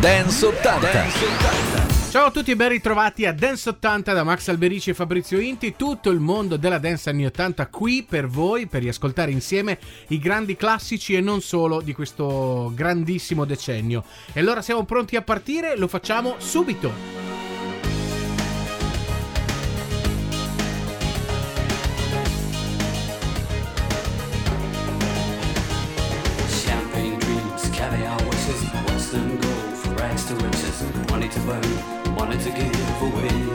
Dance 80. Dance 80. Ciao a tutti e ben ritrovati a Dance 80 da Max Alberici e Fabrizio Inti, tutto il mondo della dance anni 80 qui per voi, per riascoltare insieme i grandi classici e non solo di questo grandissimo decennio. E allora siamo pronti a partire, lo facciamo subito. To burn, wanted to give away.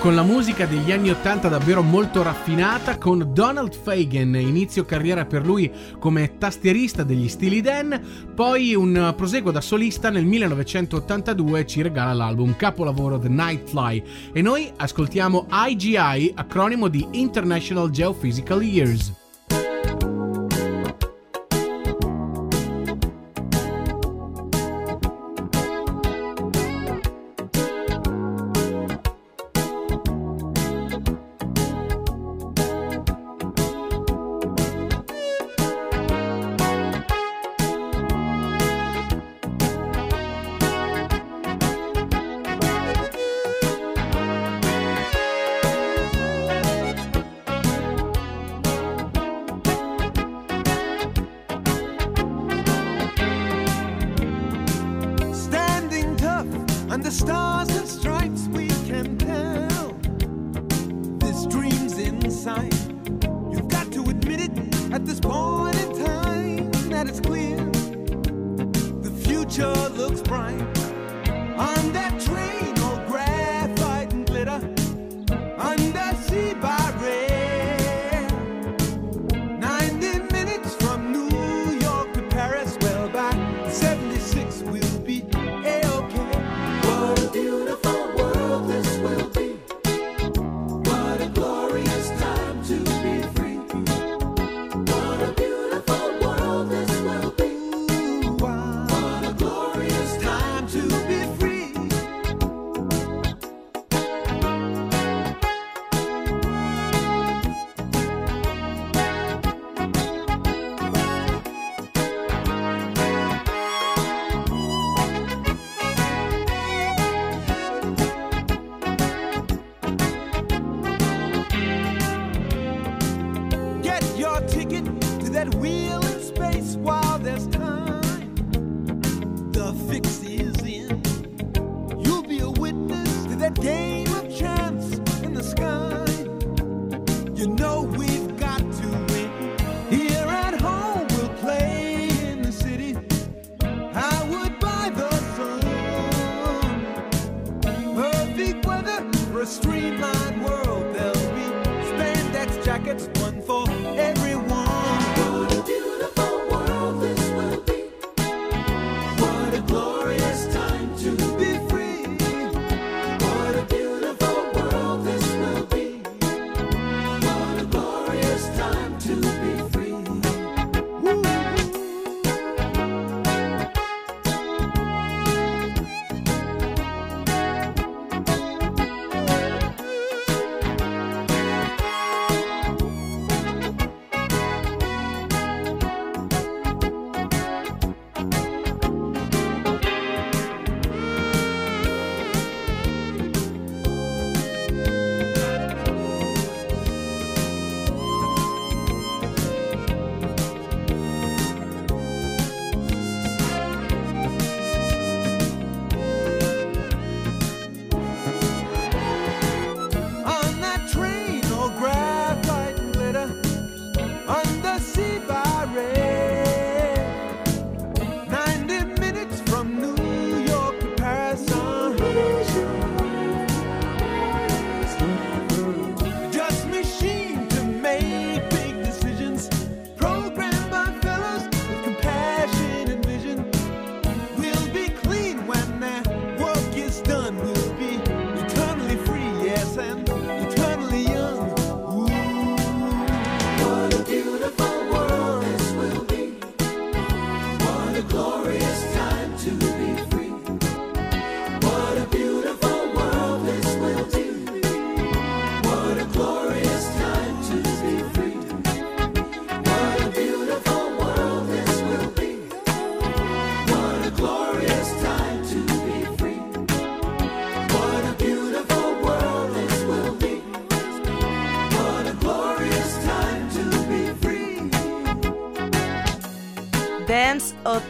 Con la musica degli anni 80 davvero molto raffinata con Donald Fagan, inizio carriera per lui come tastierista degli stili Dan, poi un proseguo da solista nel 1982 ci regala l'album capolavoro The Nightfly e noi ascoltiamo IGI, acronimo di International Geophysical Years.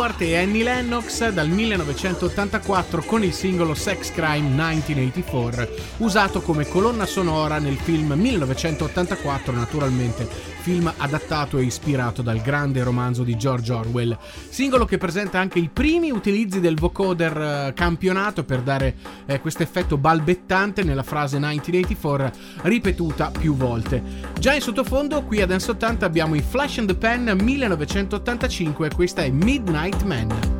Stewart e Annie Lennox dal 1984 con il singolo Sex Crime 1984, usato come colonna sonora nel film 1984, naturalmente, film adattato e ispirato dal grande romanzo di George Orwell. Singolo che presenta anche i primi utilizzi del vocoder eh, campionato per dare eh, questo effetto balbettante nella frase 1984 ripetuta più volte. Già in sottofondo, qui ad Dance 80 abbiamo i Flash and the Pen 1985, questa è Midnight Man.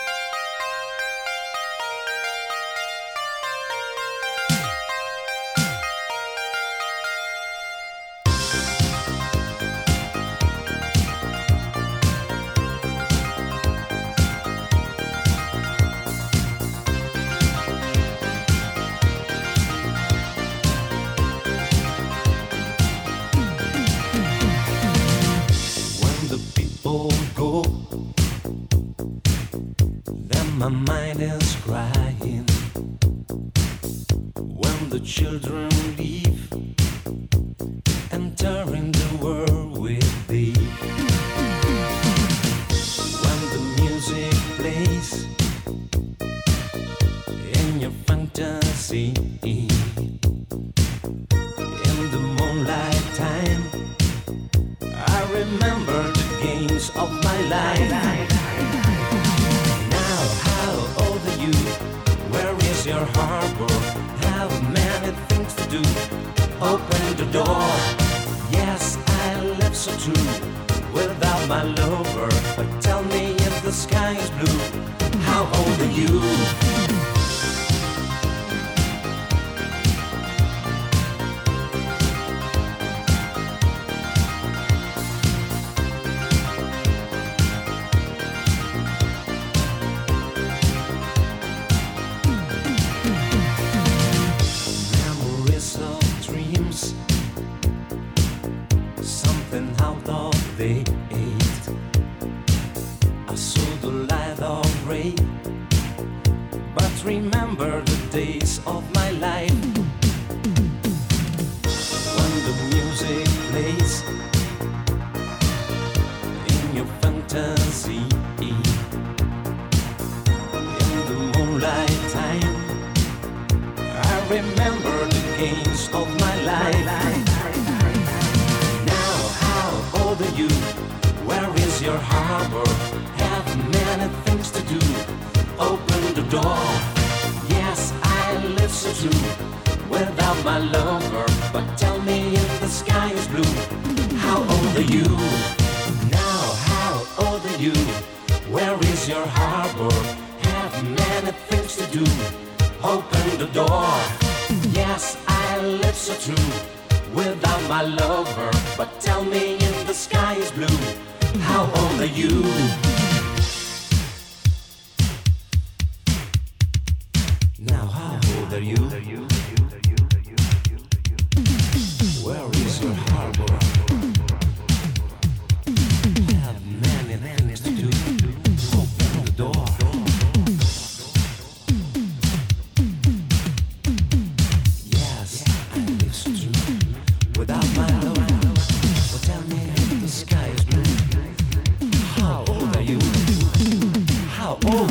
of my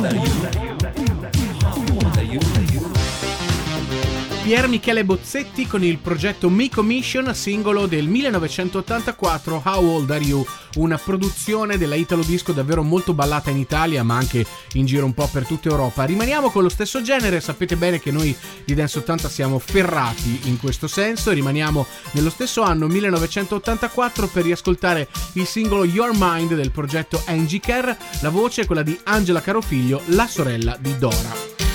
How old are you? How old are you? Pier Michele Bozzetti con il progetto Me Commission, singolo del 1984 How Old Are You, una produzione della Italo Disco davvero molto ballata in Italia ma anche in giro un po' per tutta Europa. Rimaniamo con lo stesso genere, sapete bene che noi di Dance 80 siamo ferrati in questo senso, rimaniamo nello stesso anno 1984 per riascoltare il singolo Your Mind del progetto Angie Care, la voce è quella di Angela Carofiglio, la sorella di Dora.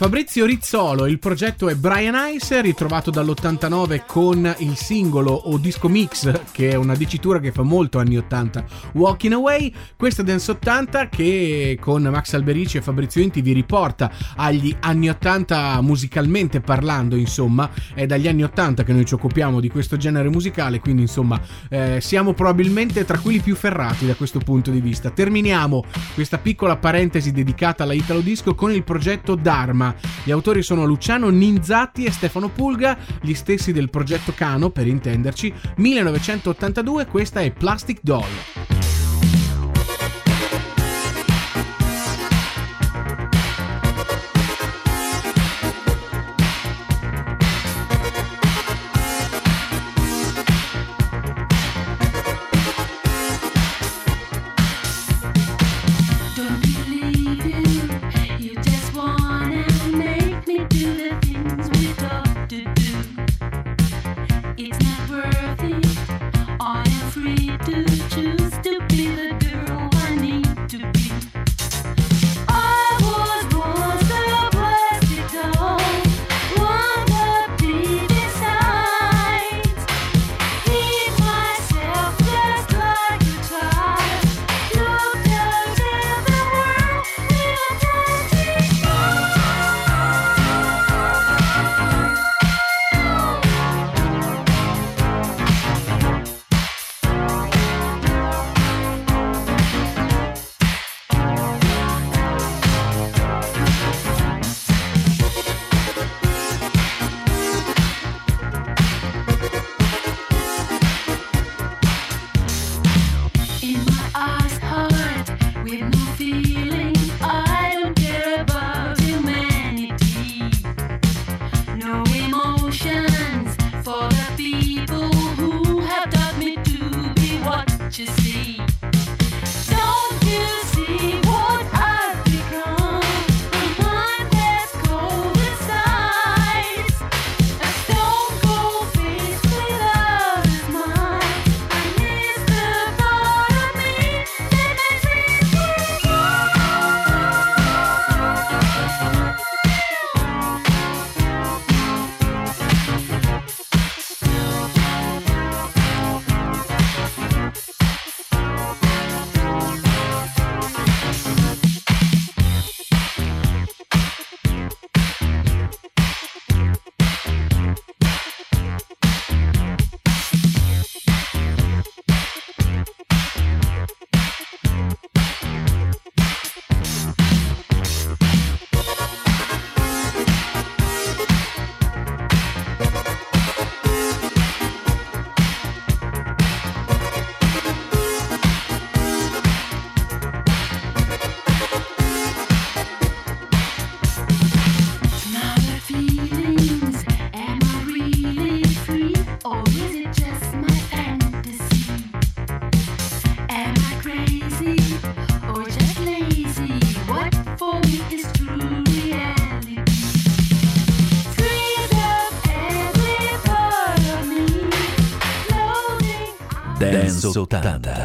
Fabrizio Rizzolo, il progetto è Brian Ice, ritrovato dall'89 con il singolo o disco mix, che è una dicitura che fa molto anni 80, Walking Away. Questa Dance 80 che con Max Alberici e Fabrizio Inti vi riporta agli anni 80 musicalmente parlando, insomma, è dagli anni 80 che noi ci occupiamo di questo genere musicale, quindi insomma eh, siamo probabilmente tra quelli più ferrati da questo punto di vista. Terminiamo questa piccola parentesi dedicata alla Italo Disco con il progetto Dharma. Gli autori sono Luciano Ninzatti e Stefano Pulga, gli stessi del progetto Cano per intenderci. 1982, questa è Plastic Doll. мутанта.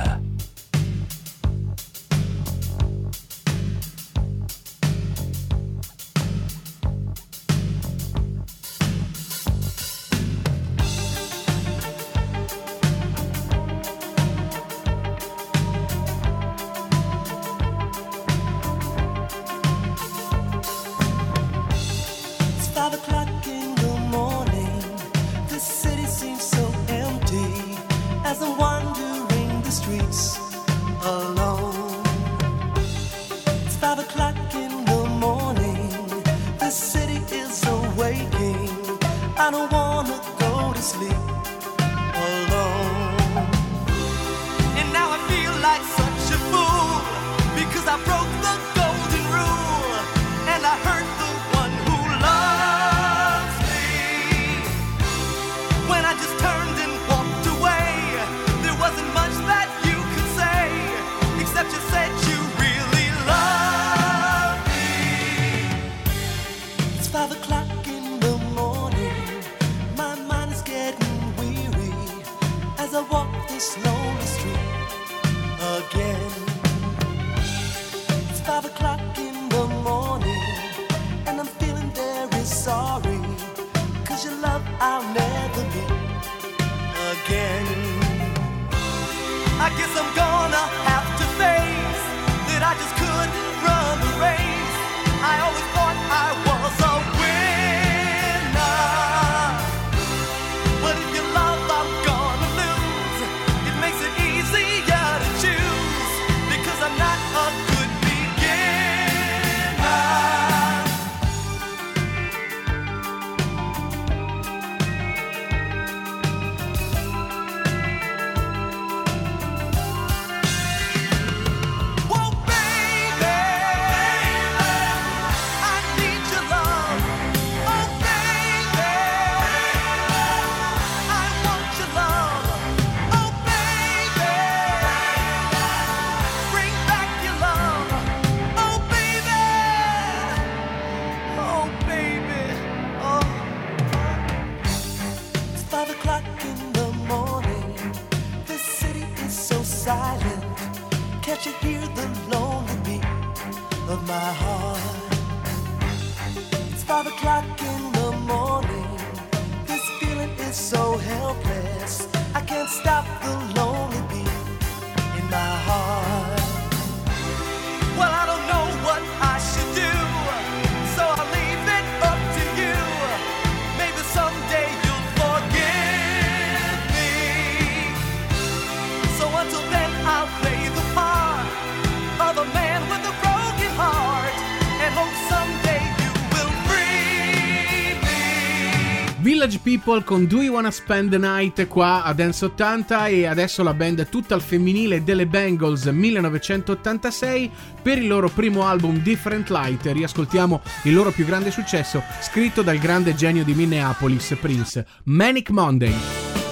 Village People con Do You Wanna Spend the Night qua a Dance 80 e adesso la band tutta al femminile delle Bengals 1986 per il loro primo album Different Light riascoltiamo il loro più grande successo scritto dal grande genio di Minneapolis Prince Manic Monday.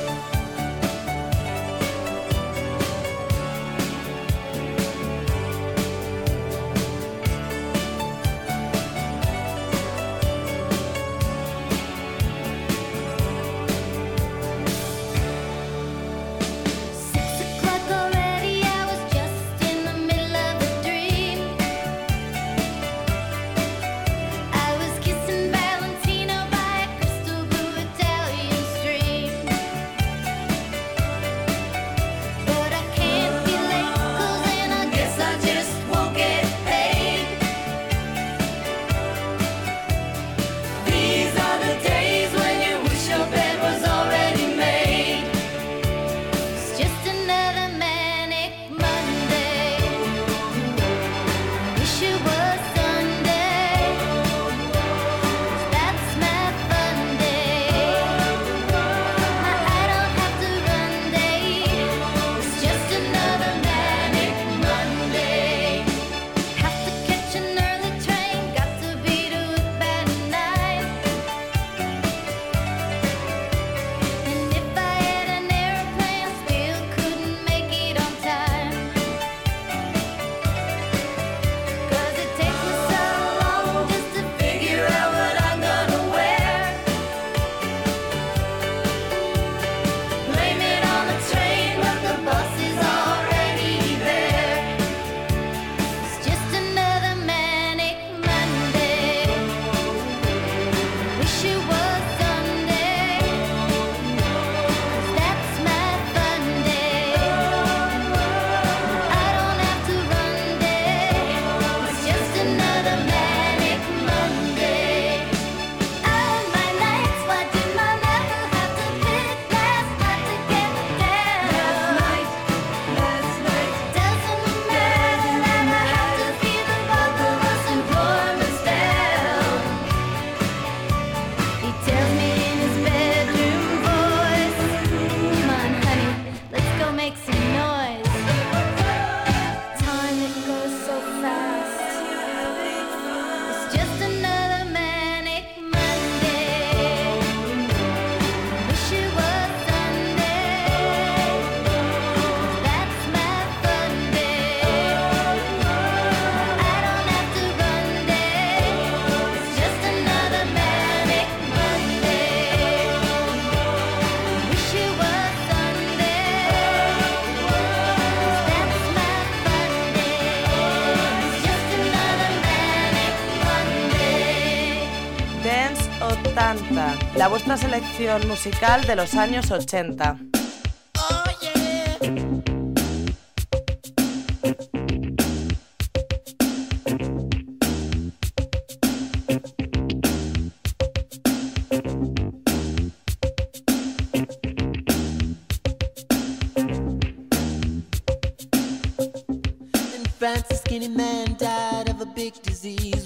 La vuestra selección musical de los años 80. In France, a skinny man died of a big disease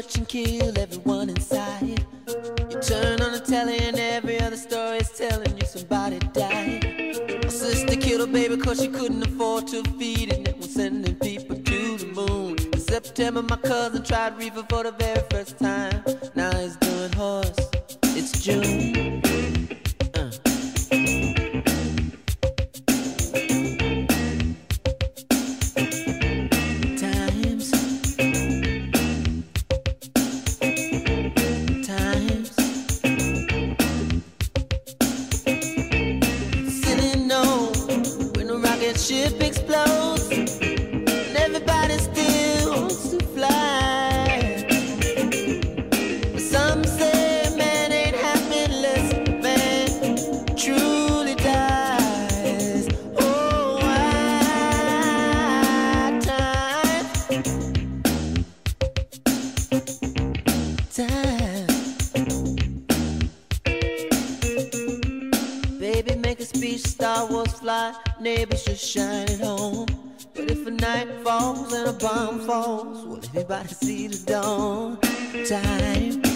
A church and kill everyone inside. You turn on the telly and every other story is telling you somebody died. My sister killed her baby cause she couldn't afford to feed it and was sending people to the moon. In September my cousin tried reefer for the very first time. Fly, neighbors should shine at home. But if a night falls and a bomb falls, will anybody see the dawn? Time.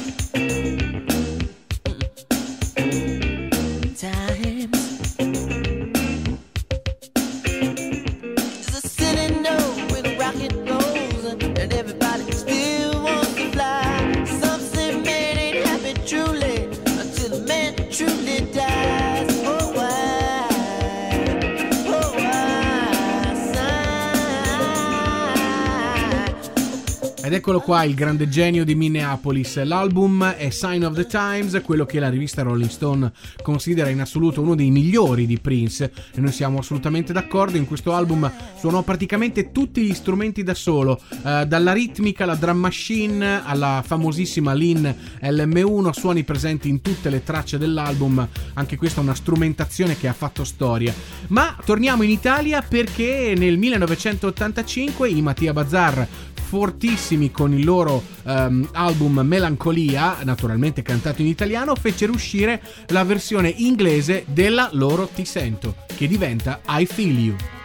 Eccolo qua il grande genio di Minneapolis. L'album è Sign of the Times, quello che la rivista Rolling Stone considera in assoluto uno dei migliori di Prince e noi siamo assolutamente d'accordo. In questo album suonò praticamente tutti gli strumenti da solo, eh, dalla ritmica alla drum machine alla famosissima Lin LM1, suoni presenti in tutte le tracce dell'album. Anche questa è una strumentazione che ha fatto storia. Ma torniamo in Italia perché nel 1985 i Mattia Bazar fortissimi con il loro ehm, album Melancolia, naturalmente cantato in italiano, fecero uscire la versione inglese della loro Ti sento, che diventa I Feel You.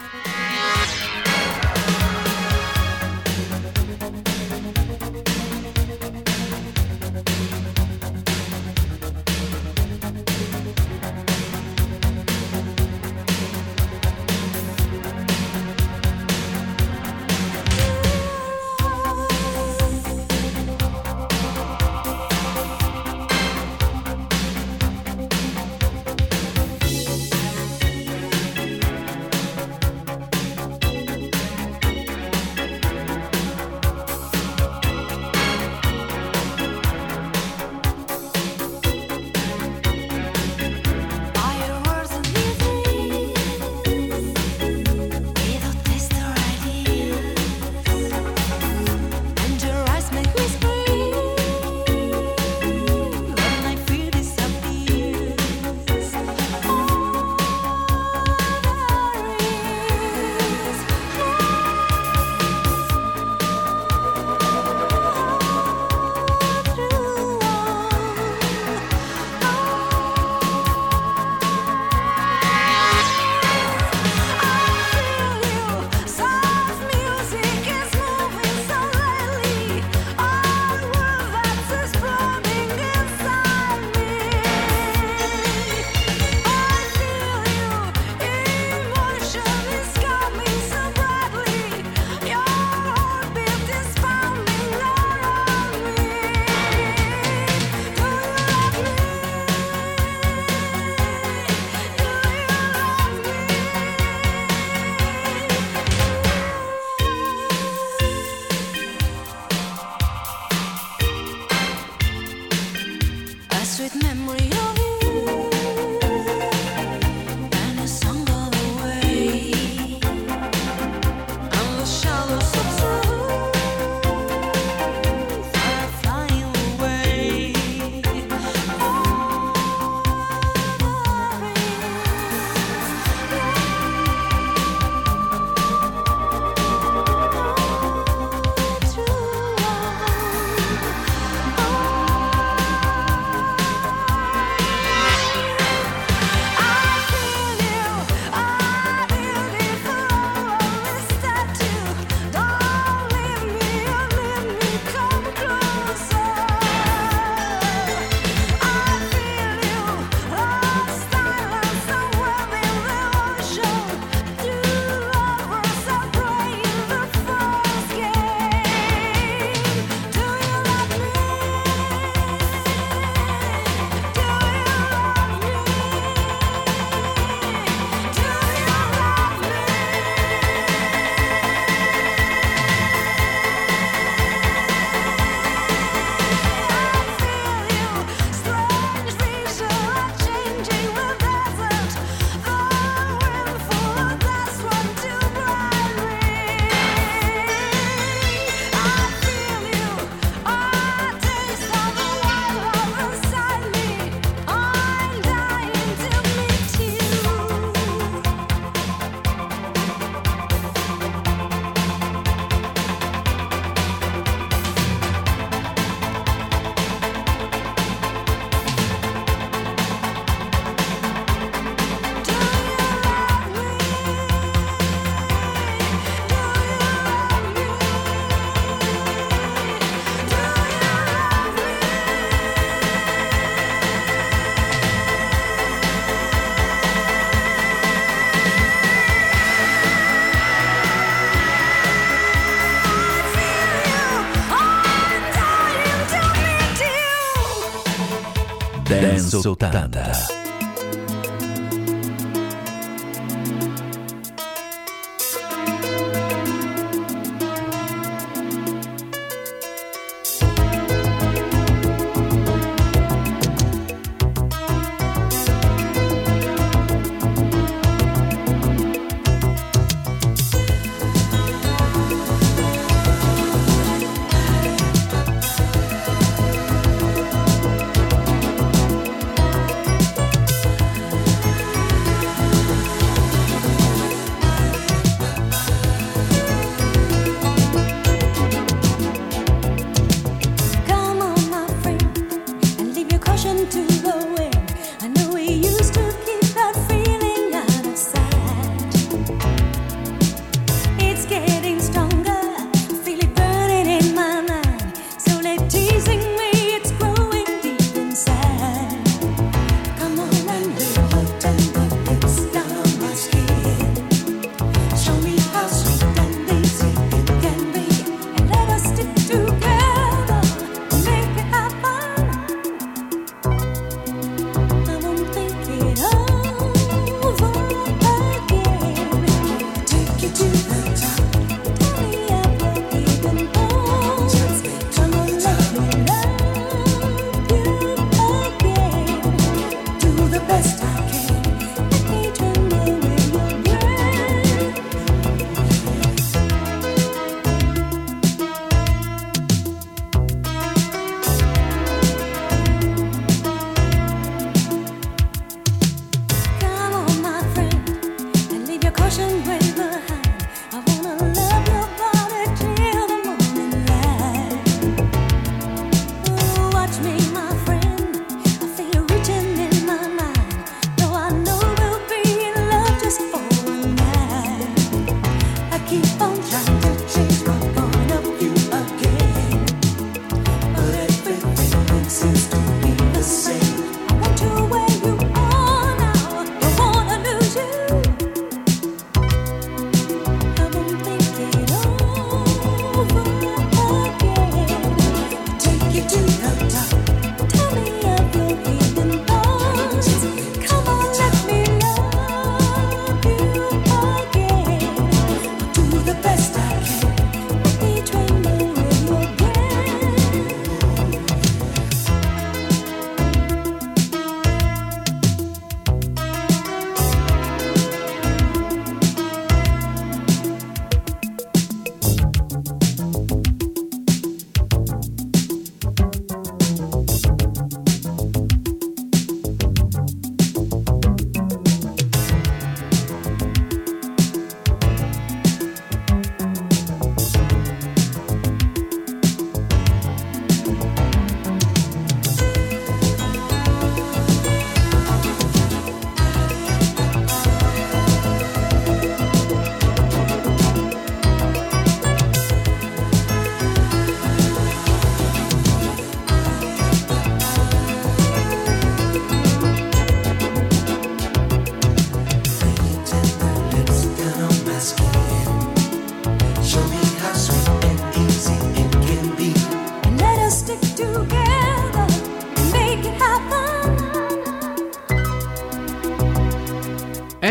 Sultanda.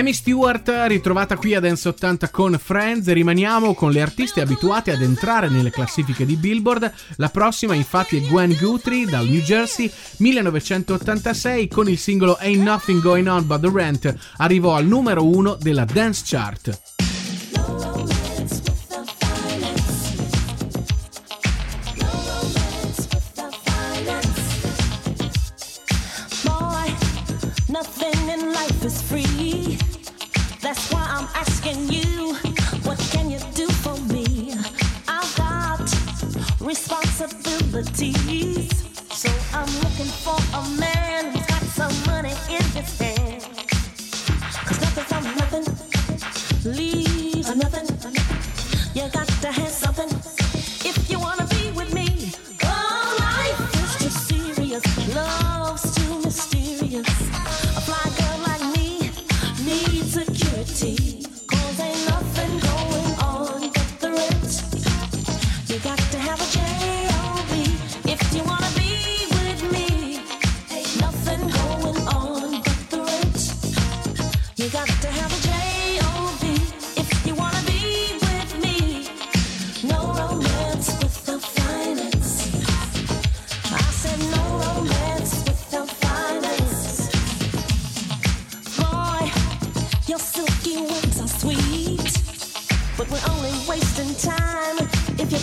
Amy Stewart ritrovata qui a Dance 80 con Friends. Rimaniamo con le artiste abituate ad entrare nelle classifiche di Billboard. La prossima infatti è Gwen Guthrie dal New Jersey. 1986 con il singolo Ain't Nothing Going On But The Rent arrivò al numero 1 della Dance Chart. reality.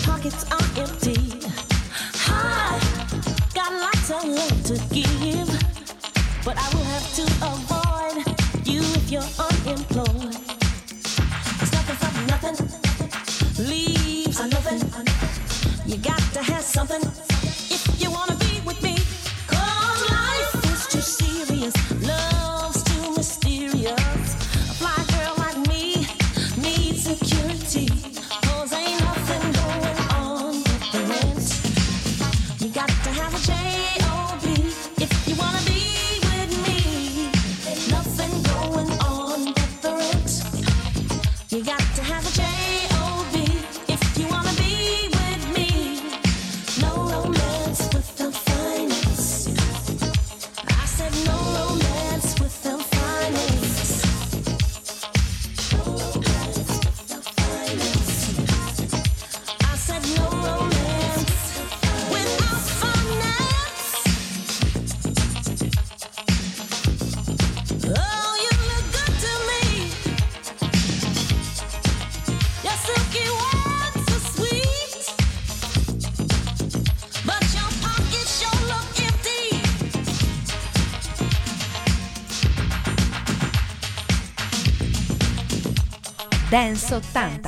Pockets are empty. Dance 80.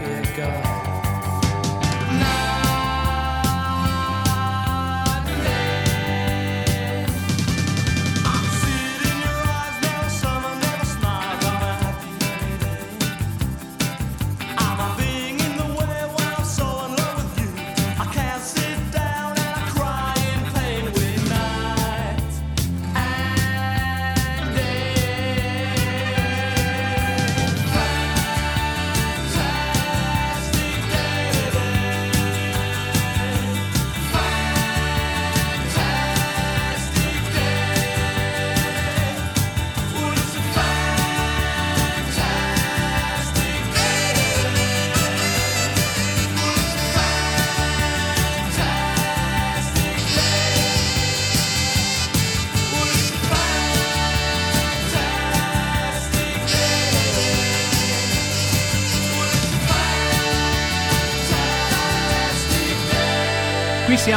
be a god.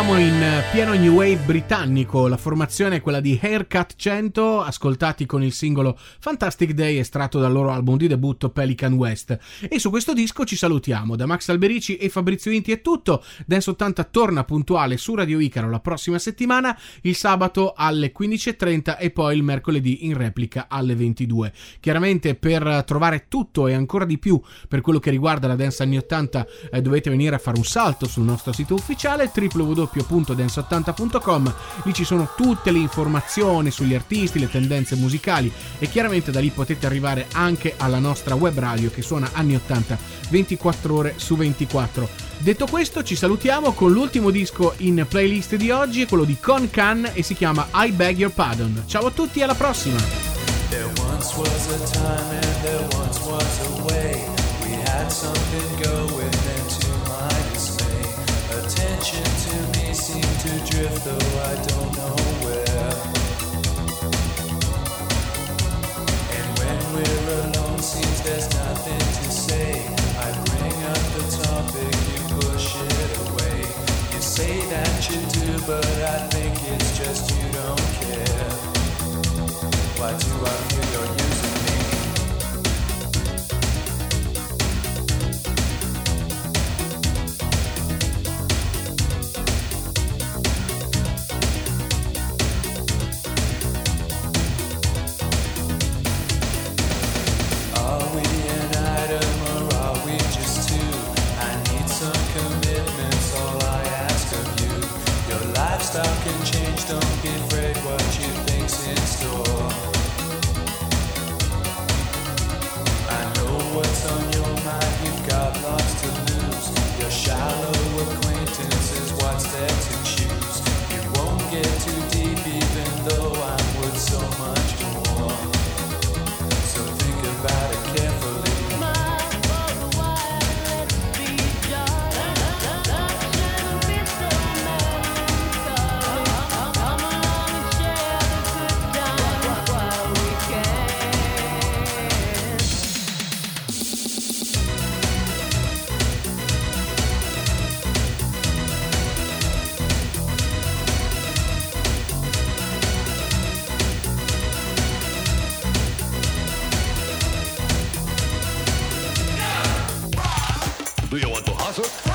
Siamo in eh, pieno new wave britannico, la formazione è quella di Haircut 100, ascoltati con il singolo Fantastic Day estratto dal loro album di debutto Pelican West. E su questo disco ci salutiamo, da Max Alberici e Fabrizio Inti è tutto, Dance 80 torna puntuale su Radio Icaro la prossima settimana, il sabato alle 15.30 e poi il mercoledì in replica alle 22. Chiaramente per trovare tutto e ancora di più per quello che riguarda la Dance anni 80 eh, dovete venire a fare un salto sul nostro sito ufficiale www.dance80.com lì ci sono tutte le informazioni sugli artisti, le tendenze musicali e chiaramente da lì potete arrivare anche alla nostra web radio che suona anni 80 24 ore su 24. Detto questo ci salutiamo con l'ultimo disco in playlist di oggi, quello di Con Can e si chiama I Beg Your Pardon. Ciao a tutti e alla prossima! There once was a time and there once was a way. We had something going, and to my dismay, attention to me seemed to drift, though I don't know where. And when we're alone, seems there's nothing to say. I bring up the topic, you push it away. You say that you do, but I think it's just you don't care. Why do I feel you're you